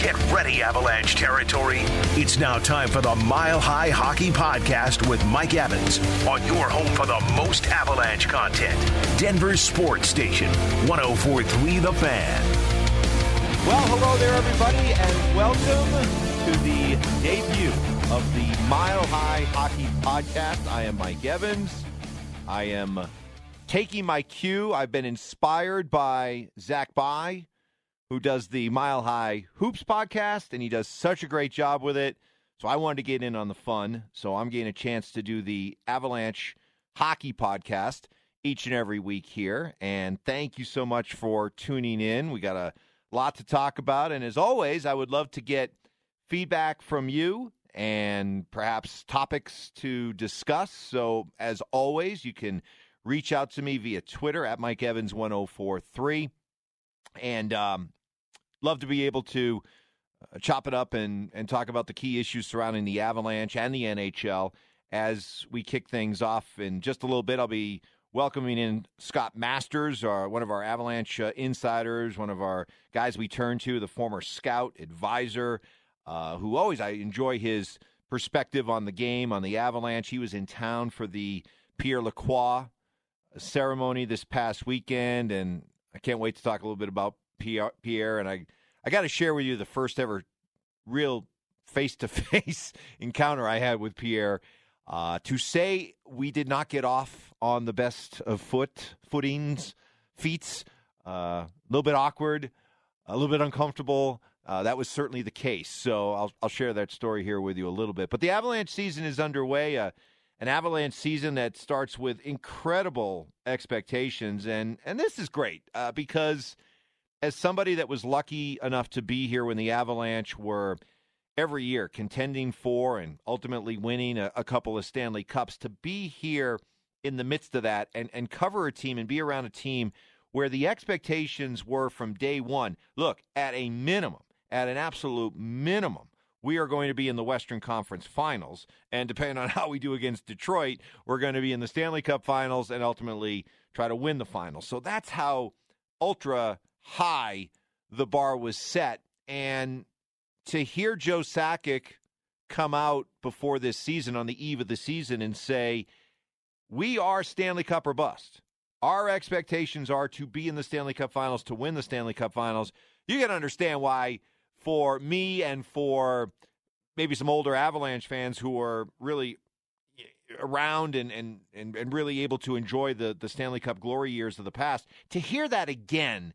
Get ready, Avalanche territory. It's now time for the Mile High Hockey Podcast with Mike Evans on your home for the most Avalanche content. Denver sports station, 1043 The Fan. Well, hello there, everybody, and welcome to the debut of the Mile High Hockey Podcast. I am Mike Evans. I am taking my cue. I've been inspired by Zach By, who does the Mile High Hoops podcast, and he does such a great job with it. So I wanted to get in on the fun. So I'm getting a chance to do the Avalanche Hockey podcast each and every week here. And thank you so much for tuning in. We got a lot to talk about. And as always, I would love to get feedback from you and perhaps topics to discuss. So as always, you can reach out to me via Twitter at Mike Evans 1043. And um, love to be able to uh, chop it up and, and talk about the key issues surrounding the Avalanche and the NHL as we kick things off. In just a little bit, I'll be welcoming in Scott Masters, our, one of our Avalanche uh, insiders, one of our guys we turn to, the former scout, advisor, uh, who always I enjoy his perspective on the game, on the Avalanche. He was in town for the Pierre Lacroix ceremony this past weekend, and I can't wait to talk a little bit about Pierre. And I, I got to share with you the first ever real face to face encounter I had with Pierre. Uh, to say we did not get off on the best of foot footings, feats, uh, a little bit awkward, a little bit uncomfortable. Uh, that was certainly the case. So I'll, I'll share that story here with you a little bit. But the Avalanche season is underway. Uh, an Avalanche season that starts with incredible expectations, and and this is great uh, because as somebody that was lucky enough to be here when the Avalanche were every year contending for and ultimately winning a, a couple of Stanley Cups, to be here in the midst of that and and cover a team and be around a team where the expectations were from day one. Look, at a minimum, at an absolute minimum we are going to be in the Western Conference Finals. And depending on how we do against Detroit, we're going to be in the Stanley Cup Finals and ultimately try to win the finals. So that's how ultra high the bar was set. And to hear Joe Sakic come out before this season on the eve of the season and say, we are Stanley Cup or bust. Our expectations are to be in the Stanley Cup Finals, to win the Stanley Cup Finals. You to understand why for me and for maybe some older Avalanche fans who are really eh, around and, and, and, and really able to enjoy the, the Stanley Cup glory years of the past, to hear that again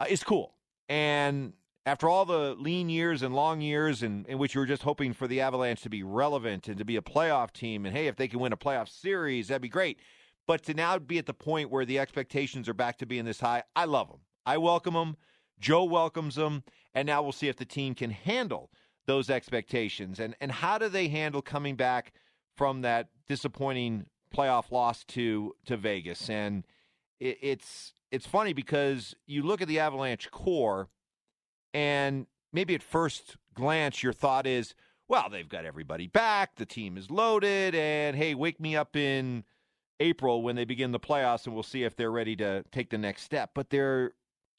uh, is cool. And after all the lean years and long years in, in which you were just hoping for the Avalanche to be relevant and to be a playoff team, and hey, if they can win a playoff series, that'd be great. But to now be at the point where the expectations are back to being this high, I love them. I welcome them. Joe welcomes them. And now we'll see if the team can handle those expectations. And, and how do they handle coming back from that disappointing playoff loss to, to Vegas? And it, it's, it's funny because you look at the Avalanche core, and maybe at first glance, your thought is, well, they've got everybody back, the team is loaded, and hey, wake me up in April when they begin the playoffs, and we'll see if they're ready to take the next step. But there,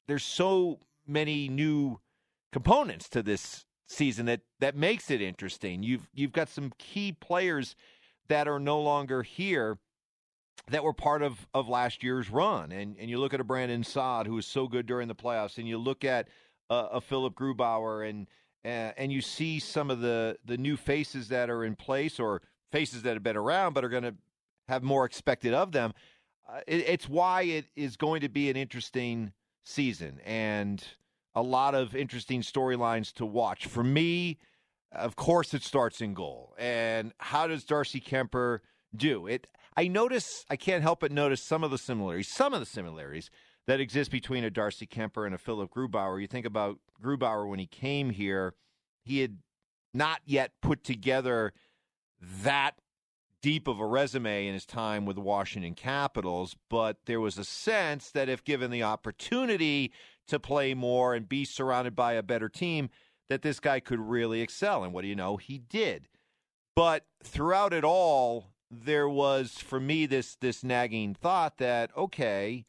there's so many new components to this season that that makes it interesting. You've you've got some key players that are no longer here that were part of, of last year's run. And and you look at a Brandon Saad who was so good during the playoffs, and you look at uh, a Philip Grubauer, and uh, and you see some of the the new faces that are in place or faces that have been around but are going to have more expected of them. Uh, it, it's why it is going to be an interesting season, and a lot of interesting storylines to watch. For me, of course, it starts in goal. And how does Darcy Kuemper do it? I notice, I can't help but notice some of the similarities, some of the similarities that exist between a Darcy Kuemper and a Philip Grubauer. You think about Grubauer when he came here, he had not yet put together that deep of a resume in his time with the Washington Capitals, but there was a sense that if given the opportunity to play more and be surrounded by a better team, that this guy could really excel. And what do you know? He did. But throughout it all, there was for me this this nagging thought that okay,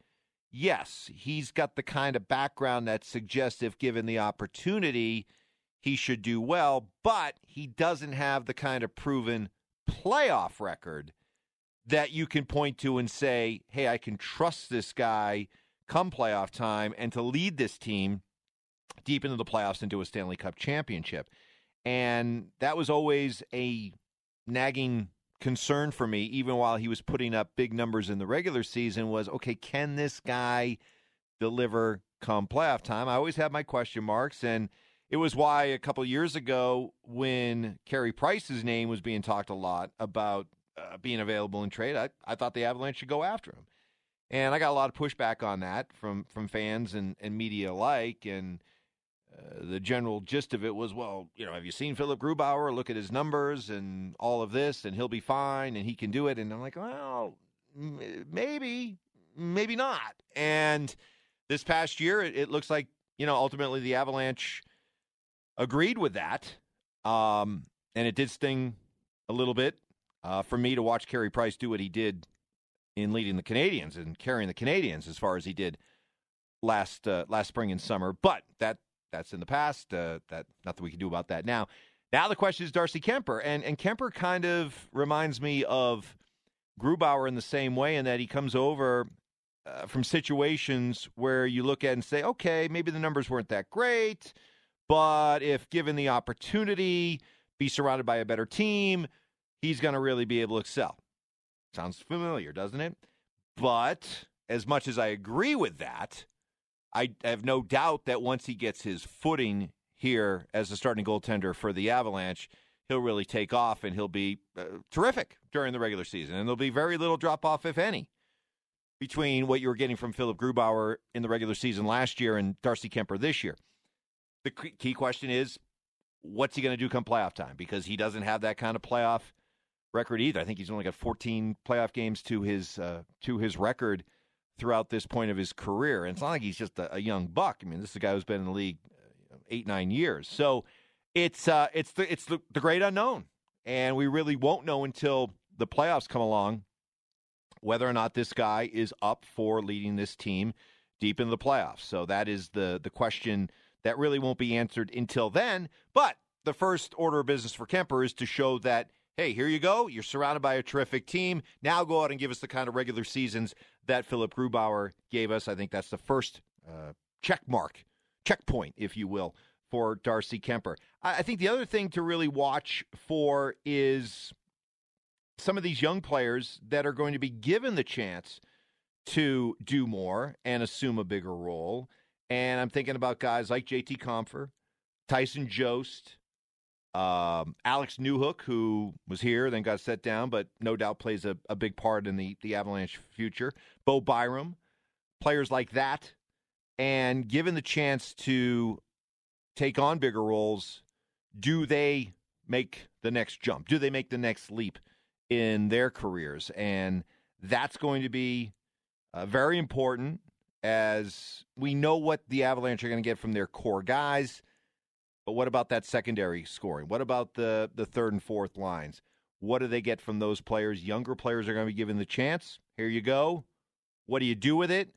yes, he's got the kind of background that suggests if given the opportunity, he should do well, but he doesn't have the kind of proven playoff record that you can point to and say, hey, I can trust this guy come playoff time and to lead this team deep into the playoffs into a Stanley Cup championship. And that was always a nagging concern for me, even while he was putting up big numbers in the regular season, was okay, can this guy deliver come playoff time? I always had my question marks. And it was why a couple years ago, when Carey Price's name was being talked a lot about uh, being available in trade, I, I thought the Avalanche should go after him. And I got a lot of pushback on that from, from fans and, and media alike. And the general gist of it was, well, you know, have you seen Philip Grubauer? Look at his numbers and all of this, and he'll be fine and he can do it. And I'm like, well, maybe, maybe not. And this past year, it, it looks like, you know, ultimately the Avalanche agreed with that. Um, and it did sting a little bit uh, for me to watch Carey Price do what he did in leading the Canadiens and carrying the Canadiens as far as he did last uh, last spring and summer. But that that's in the past. Uh, that nothing we can do about that now. Now the question is Darcy Kuemper, and and Kuemper kind of reminds me of Grubauer in the same way, in that he comes over uh, from situations where you look at and say, okay, maybe the numbers weren't that great, but if given the opportunity, be surrounded by a better team, he's going to really be able to excel. Sounds familiar, doesn't it? But as much as I agree with that, I have no doubt that once he gets his footing here as a starting goaltender for the Avalanche, he'll really take off and he'll be uh, terrific during the regular season. And there'll be very little drop off, if any, between what you were getting from Philip Grubauer in the regular season last year and Darcy Kuemper this year. The key question is what's he going to do come playoff time? Because he doesn't have that kind of playoff record either. I think he's only got 14 playoff games to his uh, to his record throughout this point of his career. And it's not like he's just a, a young buck. I mean, this is a guy who's been in the league uh, eight nine years. So it's uh, it's the it's the, the great unknown, and we really won't know until the playoffs come along whether or not this guy is up for leading this team deep into the playoffs. So that is the the question that really won't be answered until then. But the first order of business for Kuemper is to show that hey, here you go. You're surrounded by a terrific team. Now go out and give us the kind of regular seasons that Philip Grubauer gave us. I think that's the first uh, check mark, checkpoint, if you will, for Darcy Kuemper. I, I think the other thing to really watch for is some of these young players that are going to be given the chance to do more and assume a bigger role. And I'm thinking about guys like JT Compher, Tyson Jost, um, Alex Newhook, who was here, then got set down, but no doubt plays a, a big part in the, the Avalanche future. Bo Byram, players like that. And given the chance to take on bigger roles, do they make the next jump? Do they make the next leap in their careers? And that's going to be uh, very important as we know what the Avalanche are going to get from their core guys but what about that secondary scoring? What about the the third and fourth lines? What do they get from those players? Younger players are going to be given the chance. Here you go. What do you do with it?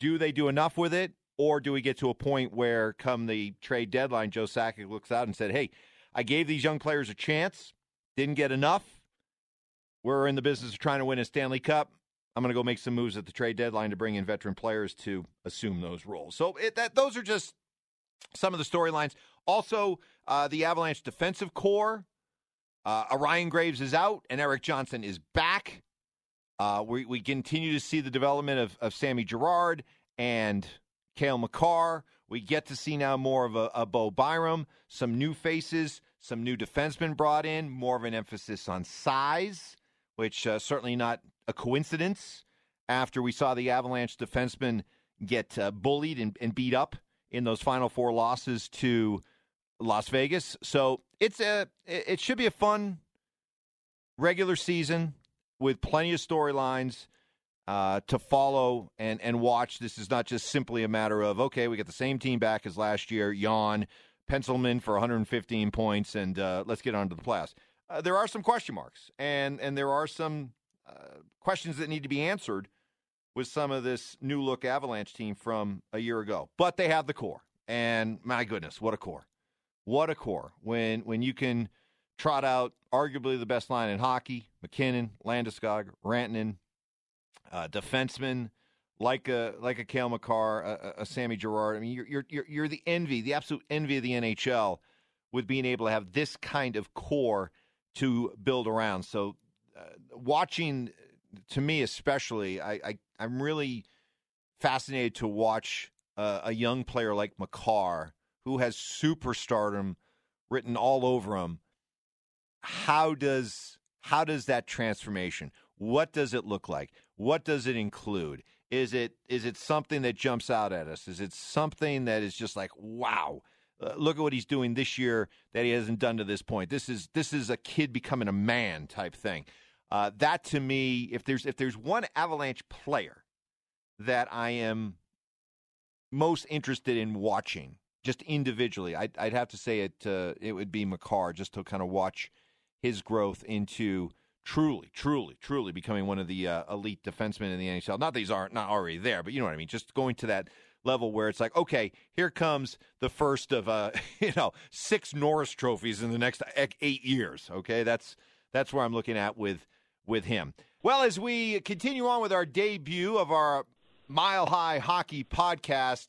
Do they do enough with it? Or do we get to a point where, come the trade deadline, Joe Sakic looks out and said, Hey, I gave these young players a chance, didn't get enough. We're in the business of trying to win a Stanley Cup. I'm going to go make some moves at the trade deadline to bring in veteran players to assume those roles. So it, that those are just some of the storylines. Also, uh, the Avalanche defensive core. Uh, Ryan Graves is out, and Erik Johnson is back. Uh, we, we continue to see the development of, of Sammy Girard and Cale Makar. We get to see now more of a, a Bo Byram, some new faces, some new defensemen brought in, more of an emphasis on size, which uh, certainly not a coincidence after we saw the Avalanche defensemen get uh, bullied and, and beat up in those final four losses to Las Vegas. So it's a it should be a fun regular season with plenty of storylines uh, to follow and and watch. This is not just simply a matter of okay, we get the same team back as last year. Yawn, Pencilman for 115 points, and uh, let's get on to the playoffs. Uh, there are some question marks, and and there are some uh, questions that need to be answered with some of this new look Avalanche team from a year ago. But they have the core, and my goodness, what a core! What a core when when you can trot out arguably the best line in hockey: MacKinnon, Landeskog, Rantanen, uh, defensemen like a like a Cale Makar, a, a Sammy Girard. I mean, you're you're you're the envy, the absolute envy of the NHL with being able to have this kind of core to build around. So, uh, watching to me especially, I, I I'm really fascinated to watch uh, a young player like Makar who has superstardom written all over him. How does how does that transformation? What does it look like? What does it include? Is it is it something that jumps out at us? Is it something that is just like wow? Uh, look at what he's doing this year that he hasn't done to this point. This is this is a kid becoming a man type thing. Uh, that to me, if there's if there's one Avalanche player that I am most interested in watching, just individually, I'd, I'd have to say it. Uh, it would be Makar, just to kind of watch his growth into truly, truly, truly becoming one of the uh, elite defensemen in the NHL. Not that he's aren't not already there, but you know what I mean. Just going to that level where it's like, okay, here comes the first of uh, you know six Norris trophies in the next eight years. Okay, that's that's where I'm looking at with with him. Well, as we continue on with our debut of our Mile High Hockey podcast,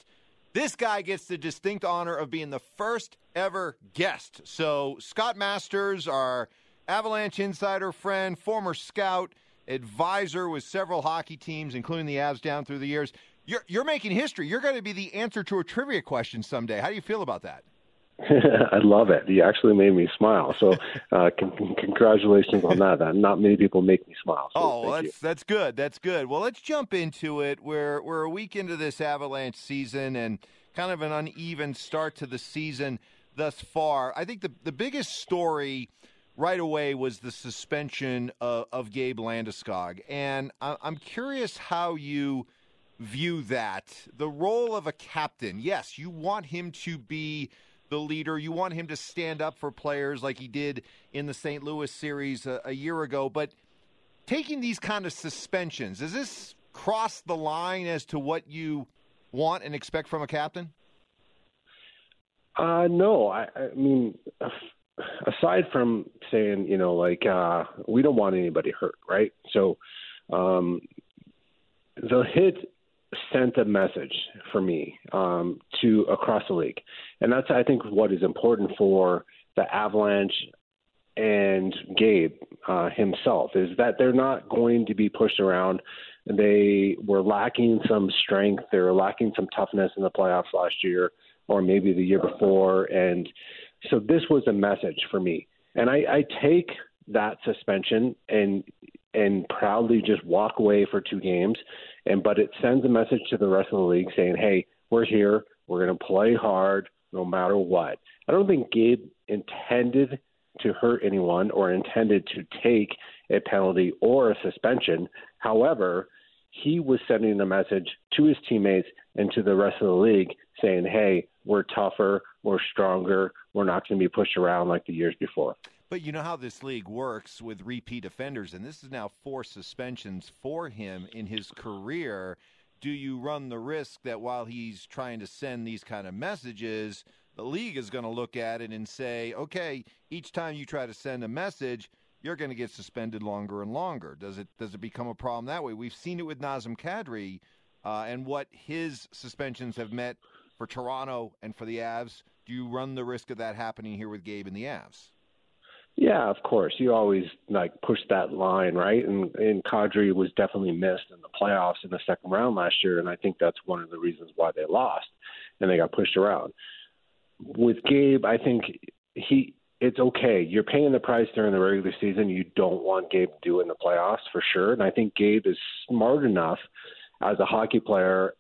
this guy gets the distinct honor of being the first ever guest. So Scott Masters, our Avalanche insider friend, former scout, advisor with several hockey teams, including the Avs down through the years. You're, you're making history. You're going to be the answer to a trivia question someday. How do you feel about that? I love it. You actually made me smile. So, uh, con- congratulations on that. Not many people make me smile. So oh, that's you. that's good. That's good. Well, let's jump into it. We're we're a week into this Avalanche season and kind of an uneven start to the season thus far. I think the the biggest story right away was the suspension of, of Gabe Landeskog, and I, I'm curious how you view that. The role of a captain, yes, you want him to be the leader. You want him to stand up for players like he did in the St. Louis series a, a year ago. But taking these kind of suspensions, does this cross the line as to what you want and expect from a captain? Uh, no, I, I mean, aside from saying, you know, like uh, we don't want anybody hurt, right? So um, the hit sent a message for me um, to across the league, and that's I think what is important for the Avalanche and Gabe uh, himself is that they're not going to be pushed around. They were lacking some strength. They were lacking some toughness in the playoffs last year, or maybe the year before, and so this was a message for me. And I, I take that suspension and and proudly just walk away for two games and but it sends a message to the rest of the league saying, "Hey, we're here. We're going to play hard no matter what." I don't think Gabe intended to hurt anyone or intended to take a penalty or a suspension. However, he was sending a message to his teammates and to the rest of the league saying, "Hey, we're tougher, we're stronger, we're not going to be pushed around like the years before." But you know how this league works with repeat offenders, and this is now four suspensions for him in his career. Do you run the risk that while he's trying to send these kind of messages, the league is going to look at it and say, okay, each time you try to send a message, you're going to get suspended longer and longer. Does it does it become a problem that way? We've seen it with Nazem Kadri uh, and what his suspensions have meant for Toronto and for the Avs. Do you run the risk of that happening here with Gabe and the Avs? Yeah, of course. You always like push that line, right? And and Kadri was definitely missed in the playoffs in the second round last year, and I think that's one of the reasons why they lost and they got pushed around. With Gabe, I think he it's okay. You're paying the price during the regular season. You don't want Gabe to do in the playoffs for sure. And I think Gabe is smart enough as a hockey player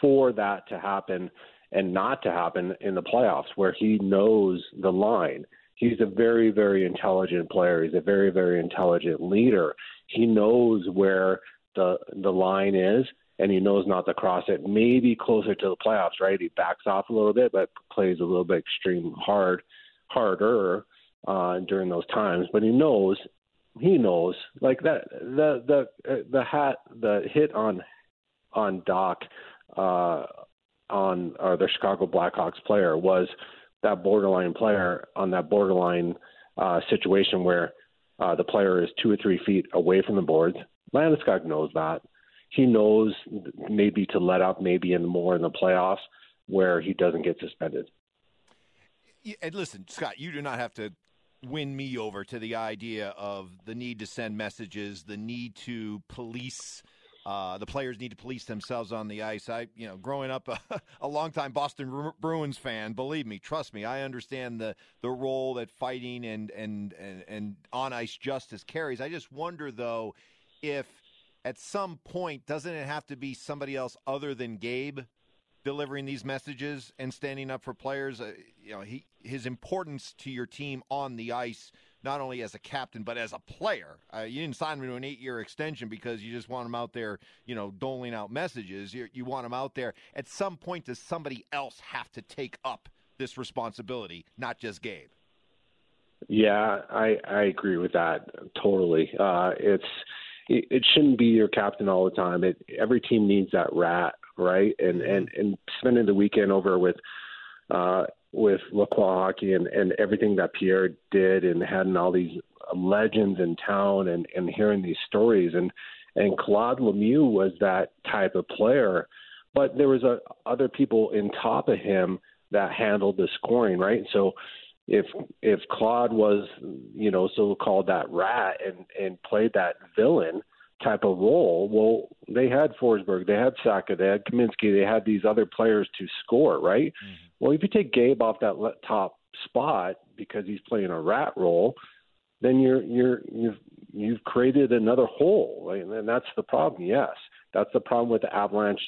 for that to happen and not to happen in the playoffs where he knows the line he's a very, very intelligent player. He's a very, very intelligent leader. He knows where the the line is, and he knows not to cross it. Maybe closer to the playoffs, right? He backs off a little bit, but plays a little bit extreme hard, harder uh, during those times. But he knows, he knows, like that the the uh, the hat the hit on on Dach uh, on uh, the Chicago Blackhawks player was that borderline player on that borderline uh, situation where uh, the player is two or three feet away from the boards. Landeskog knows that. He knows maybe to let up, maybe in more in the playoffs where he doesn't get suspended. And listen, Scott, you do not have to win me over to the idea of the need to send messages, the need to police. Uh, the players need to police themselves on the ice. I, you know, growing up a, a longtime Boston Bruins fan, believe me, trust me, I understand the the role that fighting and and and, and on ice justice carries. I just wonder though if at some point doesn't it have to be somebody else other than Gabe delivering these messages and standing up for players. Uh, you know, he his importance to your team on the ice, not only as a captain but as a player. Uh, you didn't sign him to an eight-year extension because you just want him out there, you know, doling out messages. You, you want him out there. At some point, does somebody else have to take up this responsibility, not just Gabe? Yeah, I I agree with that totally. Uh, it's it, it shouldn't be your captain all the time. It, every team needs that rat right? And and and spending the weekend over with uh, with Lacroix hockey and and everything that Pierre did, and had having all these legends in town, and and hearing these stories, and and Claude Lemieux was that type of player, but there was a, other people in top of him that handled the scoring, right? So if if Claude was you know so called that rat and and played that villain type of role. Well, they had Forsberg, they had Saka, they had Kamensky, they had these other players to score, right? Mm-hmm. Well, if you take Gabe off that top spot because he's playing a rat role, then you're you're you've you've created another hole, right? and that's the problem. Yes, that's the problem with the Avalanche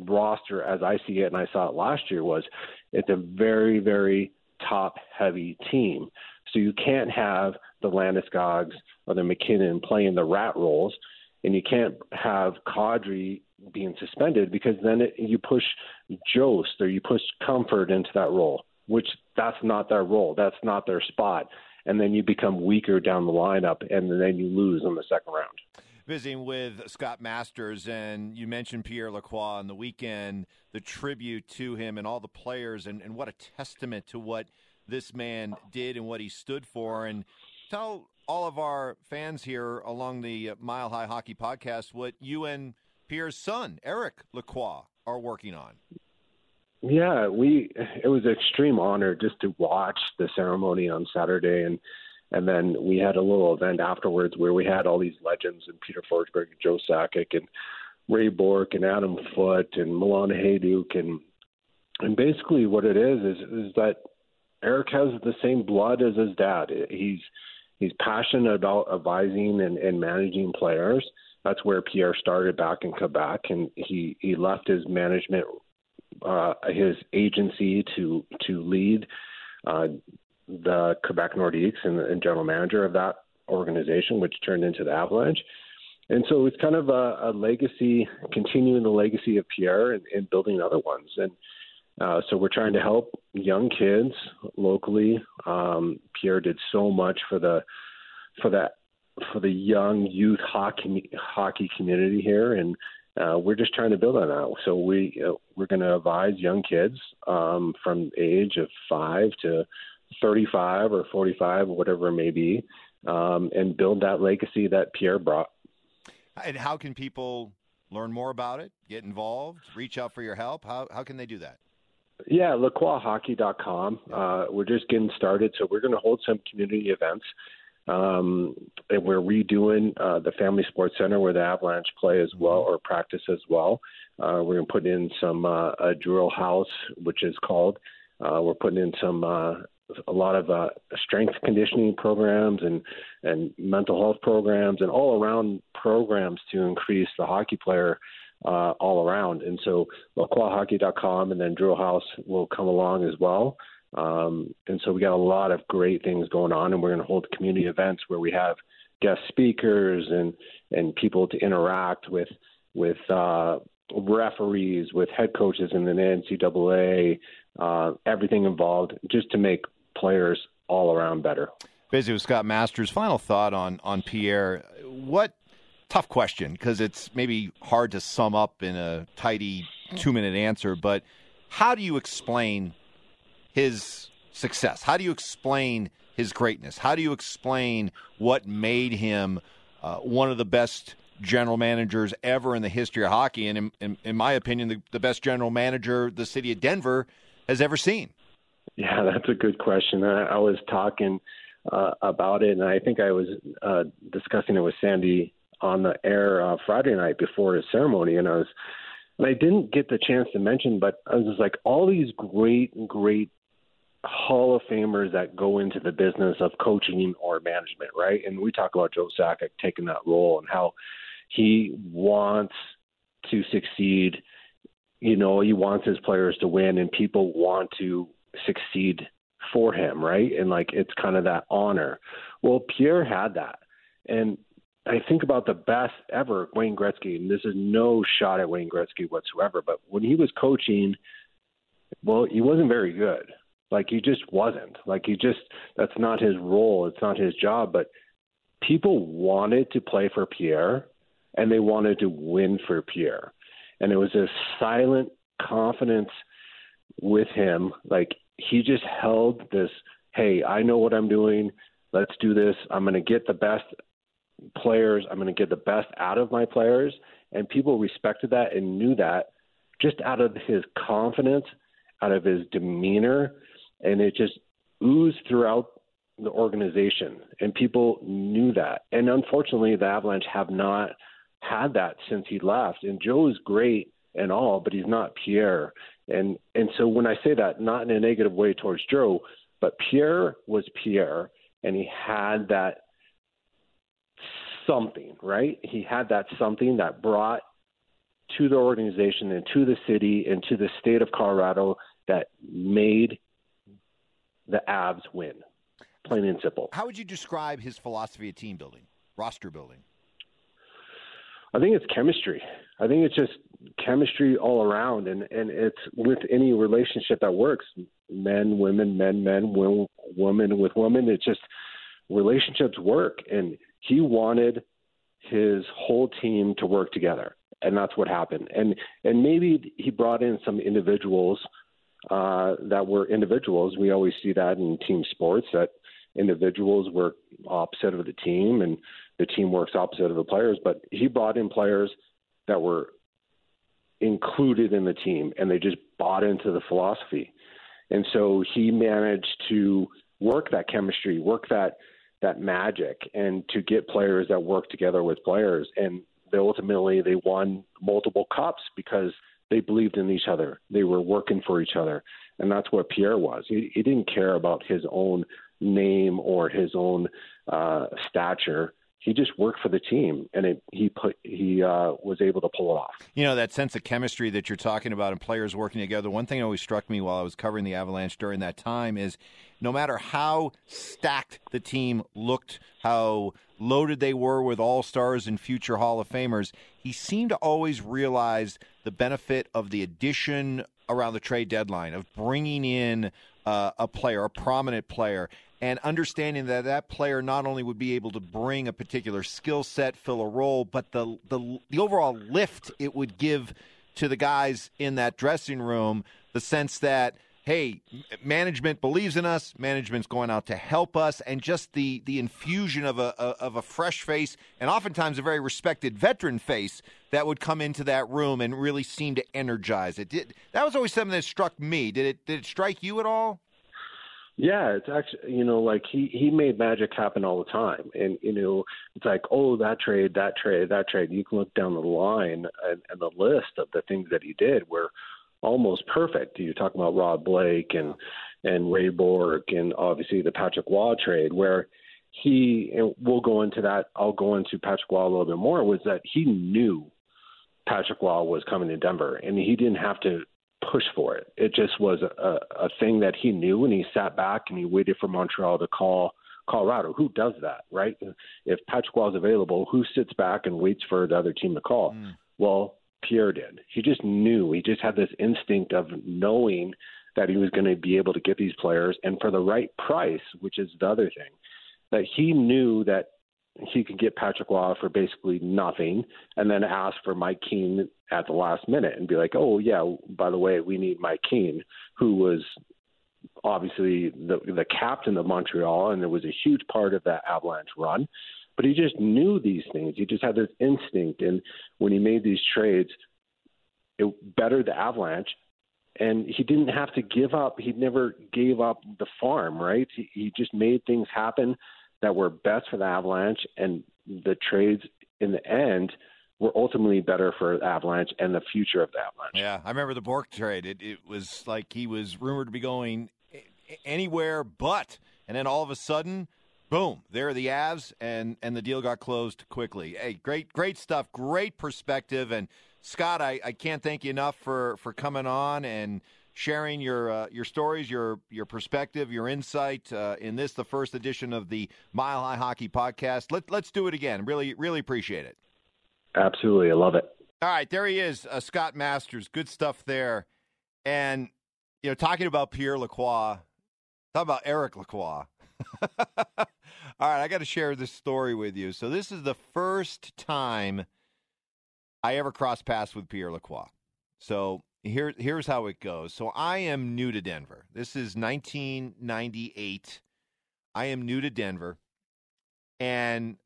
roster as I see it, and I saw it last year. Was it's a very very top heavy team, so you can't have the Landeskog's or the MacKinnon playing the rat roles and you can't have Kadri being suspended because then it, you push Jost or you push Compher into that role, which that's not their role. That's not their spot. And then you become weaker down the lineup, and then you lose in the second round. Visiting with Scott Masters, and you mentioned Pierre Lacroix on the weekend, the tribute to him and all the players, and, and what a testament to what this man did and what he stood for. And tell all of our fans here along the Mile High Hockey podcast what you and Pierre's son, Eric Lacroix, are working on. Yeah, we it was an extreme honor just to watch the ceremony on Saturday and and then we had a little event afterwards where we had all these legends and Peter Forsberg, and Joe Sakic and Ray Bourque and Adam Foote and Milan Hejduk and and basically what it is is is that Eric has the same blood as his dad. He's He's passionate about advising and, and managing players. That's where Pierre started back in Quebec, and he he left his management, uh, his agency to to lead uh, the Quebec Nordiques and, and general manager of that organization, which turned into the Avalanche. And so it's kind of a, a legacy, continuing the legacy of Pierre and, and building other ones. And uh, so we're trying to help young kids locally. Um, Pierre did so much for the for that for the young youth hockey hockey community here, and uh, we're just trying to build on that. So we uh, we're going to advise young kids um, from age of five to 35 or 45, whatever it may be, um, and build that legacy that Pierre brought. And how can people learn more about it, get involved, reach out for your help? How how can they do that? Yeah, LacroixHockey.com. Uh, we're just getting started, so we're going to hold some community events. Um, and we're redoing uh, the Family Sports Center where the Avalanche play as well or practice as well. Uh, we're going to put in some uh, a drill house, which is called. Uh, we're putting in some uh, a lot of uh, strength conditioning programs and and mental health programs and all around programs to increase the hockey player uh, all around. And so LacroixHockey.com and then Drill House will come along as well. Um, and so we got a lot of great things going on, and we're going to hold community events where we have guest speakers and and people to interact with with uh, referees, with head coaches in the NCAA, uh, everything involved, just to make players all around better. Busy with Scott Masters. Final thought on on Pierre. What tough question because it's maybe hard to sum up in a tidy two minute answer. But how do you explain his success? How do you explain his greatness? How do you explain what made him uh, one of the best general managers ever in the history of hockey, and in, in, in my opinion, the, the, best general manager the city of Denver has ever seen? Yeah, that's a good question. I, I was talking uh, about it, and I think I was uh, discussing it with Sandy on the air uh, Friday night before his ceremony, and I was, and I didn't get the chance to mention, but I was just like, all these great, great Hall of Famers that go into the business of coaching or management, right? And we talk about Joe Sakic taking that role and how he wants to succeed. You know, he wants his players to win, and people want to succeed for him, right? And like it's kind of that honor. Well, Pierre had that. And I think about the best ever, Wayne Gretzky, and this is no shot at Wayne Gretzky whatsoever, but when he was coaching, well, he wasn't very good. Like he just wasn't. Like he just that's not his role. It's not his job. But people wanted to play for Pierre and they wanted to win for Pierre. And it was a silent confidence with him. Like he just held this, hey, I know what I'm doing. Let's do this. I'm going to get the best players. I'm going to get the best out of my players. And people respected that and knew that just out of his confidence, out of his demeanor. And it just oozed throughout the organization. And people knew that. And unfortunately, the Avalanche have not had that since he left. And Joe is great and all, but he's not Pierre. And and so when I say that, not in a negative way towards Joe, but Pierre was Pierre, and he had that something, right? He had that something that brought to the organization and to the city and to the state of Colorado that made the Avs win. Plain and simple. How would you describe his philosophy of team building, roster building? I think it's chemistry. I think it's just chemistry all around, and and it's with any relationship that works. Men, women, men, men, women women with women. It's just relationships work, and he wanted his whole team to work together, and that's what happened. And and maybe he brought in some individuals uh, that were individuals. We always see that in team sports that individuals work opposite of the team and the team works opposite of the players. But he brought in players that were included in the team and they just bought into the philosophy. And so he managed to work that chemistry, work that that magic and to get players that work together with players and they ultimately they won multiple cups because they believed in each other. They were working for each other. And that's what Pierre was. He, he didn't care about his own name or his own uh, stature. He just worked for the team, and it, he put he uh, was able to pull it off. You know that sense of chemistry that you're talking about, and players working together. One thing that always struck me while I was covering the Avalanche during that time is, no matter how stacked the team looked, how loaded they were with all stars and future Hall of Famers, he seemed to always realize the benefit of the addition around the trade deadline of bringing in uh, a player, a prominent player, and understanding that that player not only would be able to bring a particular skill set, fill a role, but the, the the overall lift it would give to the guys in that dressing room, the sense that hey, management believes in us, management's going out to help us, and just the the infusion of a, of a fresh face and oftentimes a very respected veteran face that would come into that room and really seem to energize it. Did, that was always something that struck me. Did it did it strike you at all? Yeah, it's actually you know like he he made magic happen all the time, and you know it's like oh that trade, that trade, that trade. You can look down the line and, and the list of the things that he did were almost perfect. You're talking about Rob Blake and and Ray Bourque and obviously the Patrick Roy trade where he and we'll go into that. I'll go into Patrick Roy a little bit more. Was that he knew Patrick Roy was coming to Denver, and he didn't have to push for it. It just was a, a thing that he knew, and he sat back and he waited for Montreal to call Colorado. Who does that, right? If Patrick Roy is available, who sits back and waits for the other team to call? Mm. Well, Pierre did. He just knew. He just had this instinct of knowing that he was going to be able to get these players and for the right price, which is the other thing. That he knew that he could get Patrick Roy for basically nothing and then ask for Mike Keane at the last minute and be like, oh, yeah, by the way, we need Mike Keane, who was obviously the the captain of Montreal, and it was a huge part of that Avalanche run. But he just knew these things. He just had this instinct, and when he made these trades, it bettered the Avalanche. And he didn't have to give up. He never gave up the farm, right? He, he just made things happen that were best for the Avalanche, and the trades in the end were ultimately better for Avalanche and the future of the Avalanche. Yeah, I remember the Bourque trade. It, it was like he was rumored to be going anywhere but, and then all of a sudden, boom, there are the Avs, and and the deal got closed quickly. Hey, great, great stuff, great perspective, and Scott, I, I can't thank you enough for for coming on and sharing your uh, your stories, your your perspective, your insight uh, in this, the first edition of the Mile High Hockey Podcast. Let let's do it again. Really, really appreciate it. Absolutely, I love it. All right, there he is, uh, Scott Masters. Good stuff there, and you know, talking about Pierre Lacroix, talk about Eric Lacroix. All right, I got to share this story with you. So this is the first time I ever crossed paths with Pierre Lacroix. So here, here's how it goes. So I am new to Denver. This is 1998. I am new to Denver, and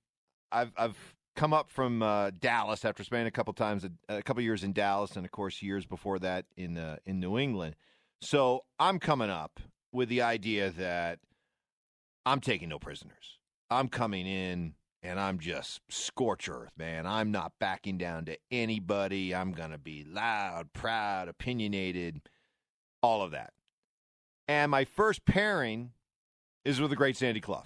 I've I've come up from uh, Dallas after spending a couple times a, a couple years in Dallas, and of course years before that in uh, in New England. So I'm coming up with the idea that I'm taking no prisoners. I'm coming in and I'm just scorch earth, man. I'm not backing down to anybody. I'm going to be loud, proud, opinionated, all of that. And my first pairing is with the great Sandy Clough.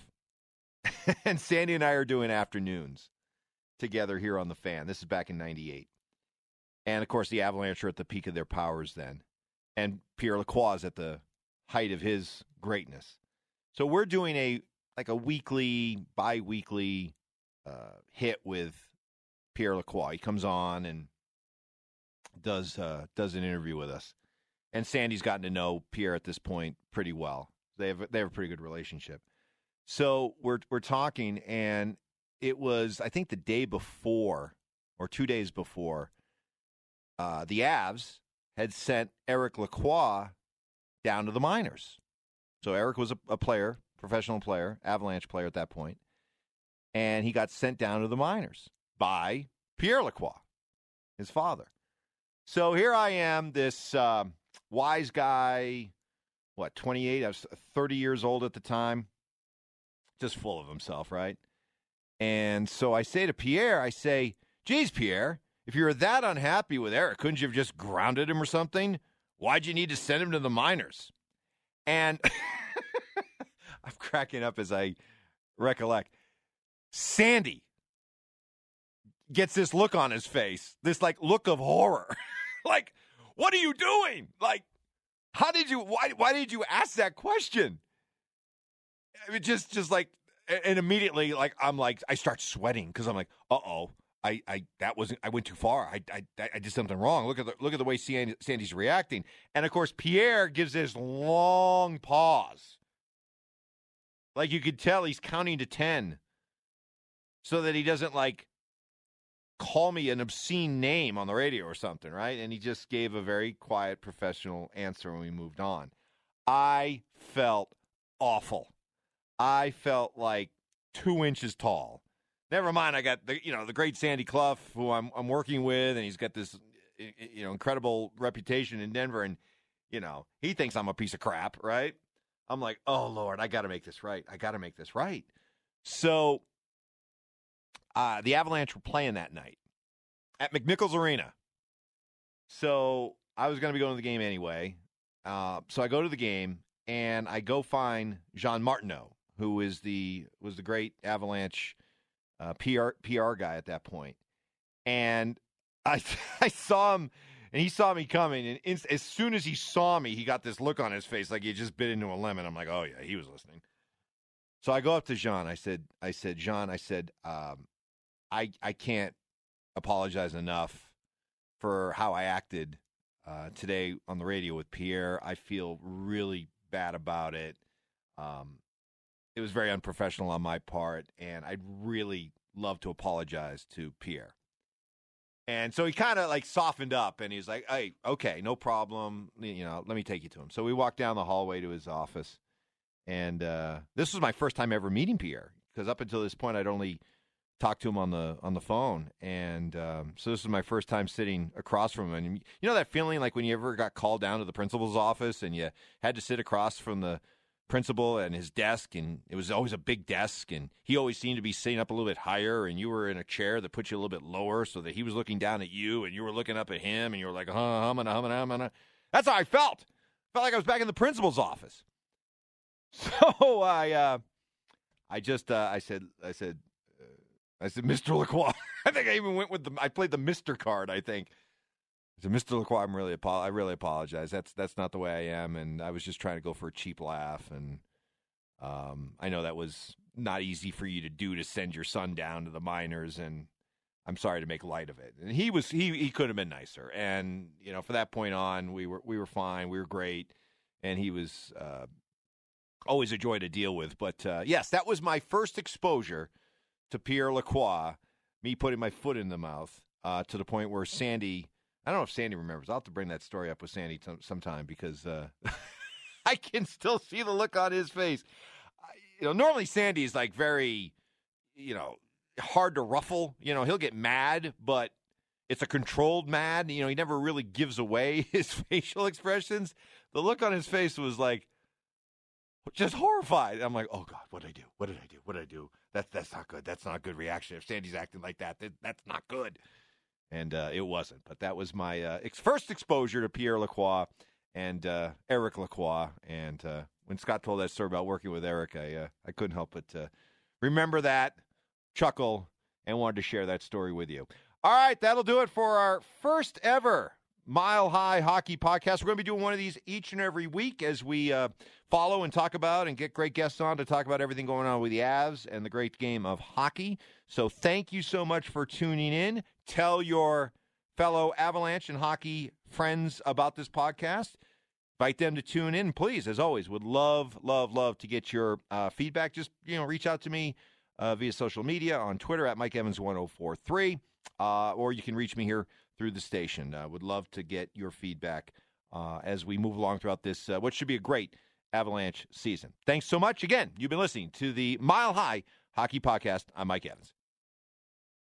and Sandy and I are doing afternoons together here on the fan. This is back in 98. And of course, the Avalanche are at the peak of their powers then. And Pierre Lacroix is at the height of his greatness. So we're doing a like a weekly, bi-weekly uh, hit with Pierre Lacroix. He comes on and does uh, does an interview with us. And Sandy's gotten to know Pierre at this point pretty well. They have they have a pretty good relationship. So we're we're talking, and it was I think the day before or two days before uh, the Avs had sent Eric Lacroix down to the minors. So Eric was a, a player, professional player, Avalanche player at that point, and he got sent down to the minors by Pierre Lacroix, his father. So here I am, this uh, wise guy, what, 28? I was 30 years old at the time, just full of himself, right? And so I say to Pierre, I say, geez, Pierre, if you were that unhappy with Eric, couldn't you have just grounded him or something? Why'd you need to send him to the minors? And I'm cracking up as I recollect. Sandy gets this look on his face, this like look of horror. like, what are you doing? Like, how did you why why did you ask that question? I mean, just just like and immediately like I'm like I start sweating because I'm like, uh oh. I, I that wasn't I went too far. I, I I did something wrong. Look at the look at the way Sandy's reacting. And of course Pierre gives this long pause. Like you could tell he's counting to 10 so that he doesn't like call me an obscene name on the radio or something, right? And he just gave a very quiet professional answer when we moved on. I felt awful. I felt like two inches tall. Never mind, I got the you know the great Sandy Clough, who I'm I'm working with, and he's got this you know incredible reputation in Denver, and you know he thinks I'm a piece of crap, right? I'm like, oh Lord, I got to make this right. I got to make this right. So, uh, the Avalanche were playing that night at McNichols Arena. So I was going to be going to the game anyway. Uh, so I go to the game and I go find Jean Martineau, who is the was the great Avalanche uh, PR PR guy at that point, and I I saw him, and he saw me coming, and in, as soon as he saw me, he got this look on his face like he just bit into a lemon. I'm like, oh yeah, he was listening. So I go up to Jean. I said, I said, Jean, I said, um, I I can't apologize enough for how I acted uh, today on the radio with Pierre. I feel really bad about it. Um, it was very unprofessional on my part, and I'd really love to apologize to Pierre. And so he kind of like softened up and he's like, hey, okay, no problem. You know, let me take you to him. So we walked down the hallway to his office. And uh, this was my first time ever meeting Pierre because up until this point, I'd only talked to him on the on the phone. And um, so this was my first time sitting across from him. And you know that feeling like when you ever got called down to the principal's office and you had to sit across from the principal and his desk and it was always a big desk and he always seemed to be sitting up a little bit higher and you were in a chair that put you a little bit lower so that he was looking down at you and you were looking up at him and you were like hum humming humming humming that's how I felt felt like I was back in the principal's office so I uh I just uh, I said I said uh, I said Mr. Lacroix I think I even went with the I played the Mr. card I think Mr. Lacroix, I'm really apo- I really apologize. That's that's not the way I am, and I was just trying to go for a cheap laugh. And um, I know that was not easy for you to do to send your son down to the minors, and I'm sorry to make light of it. And he was he he could have been nicer, and you know, for that point on, we were we were fine, we were great, and he was uh, always a joy to deal with. But uh, yes, that was my first exposure to Pierre Lacroix. Me putting my foot in the mouth uh, to the point where Sandy I don't know if Sandy remembers. I'll have to bring that story up with Sandy t- sometime because uh, I can still see the look on his face. You know, normally Sandy is like very, you know, hard to ruffle. You know, he'll get mad, but it's a controlled mad. You know, he never really gives away his facial expressions. The look on his face was like just horrified. I'm like, oh God, what did I do? What did I do? What did I do? That's that's not good. That's not a good reaction. If Sandy's acting like that, that that's not good and uh, it wasn't. But that was my uh, ex- first exposure to Pierre Lacroix and uh, Eric Lacroix. And uh, when Scott told that story about working with Eric, I uh, I couldn't help but remember that, chuckle, and wanted to share that story with you. All right, that'll do it for our first ever Mile High Hockey Podcast. We're going to be doing one of these each and every week as we uh, follow and talk about and get great guests on to talk about everything going on with the Avs and the great game of hockey. So thank you so much for tuning in. Tell your fellow Avalanche and hockey friends about this podcast. Invite them to tune in, please. As always, would love, love, love to get your uh, feedback. Just you know, reach out to me uh, via social media on Twitter at Mike Evans 1043, uh, or you can reach me here through the station. Uh, would love to get your feedback uh, as we move along throughout this, uh, what should be a great Avalanche season. Thanks so much. Again, you've been listening to the Mile High Hockey Podcast. I'm Mike Evans.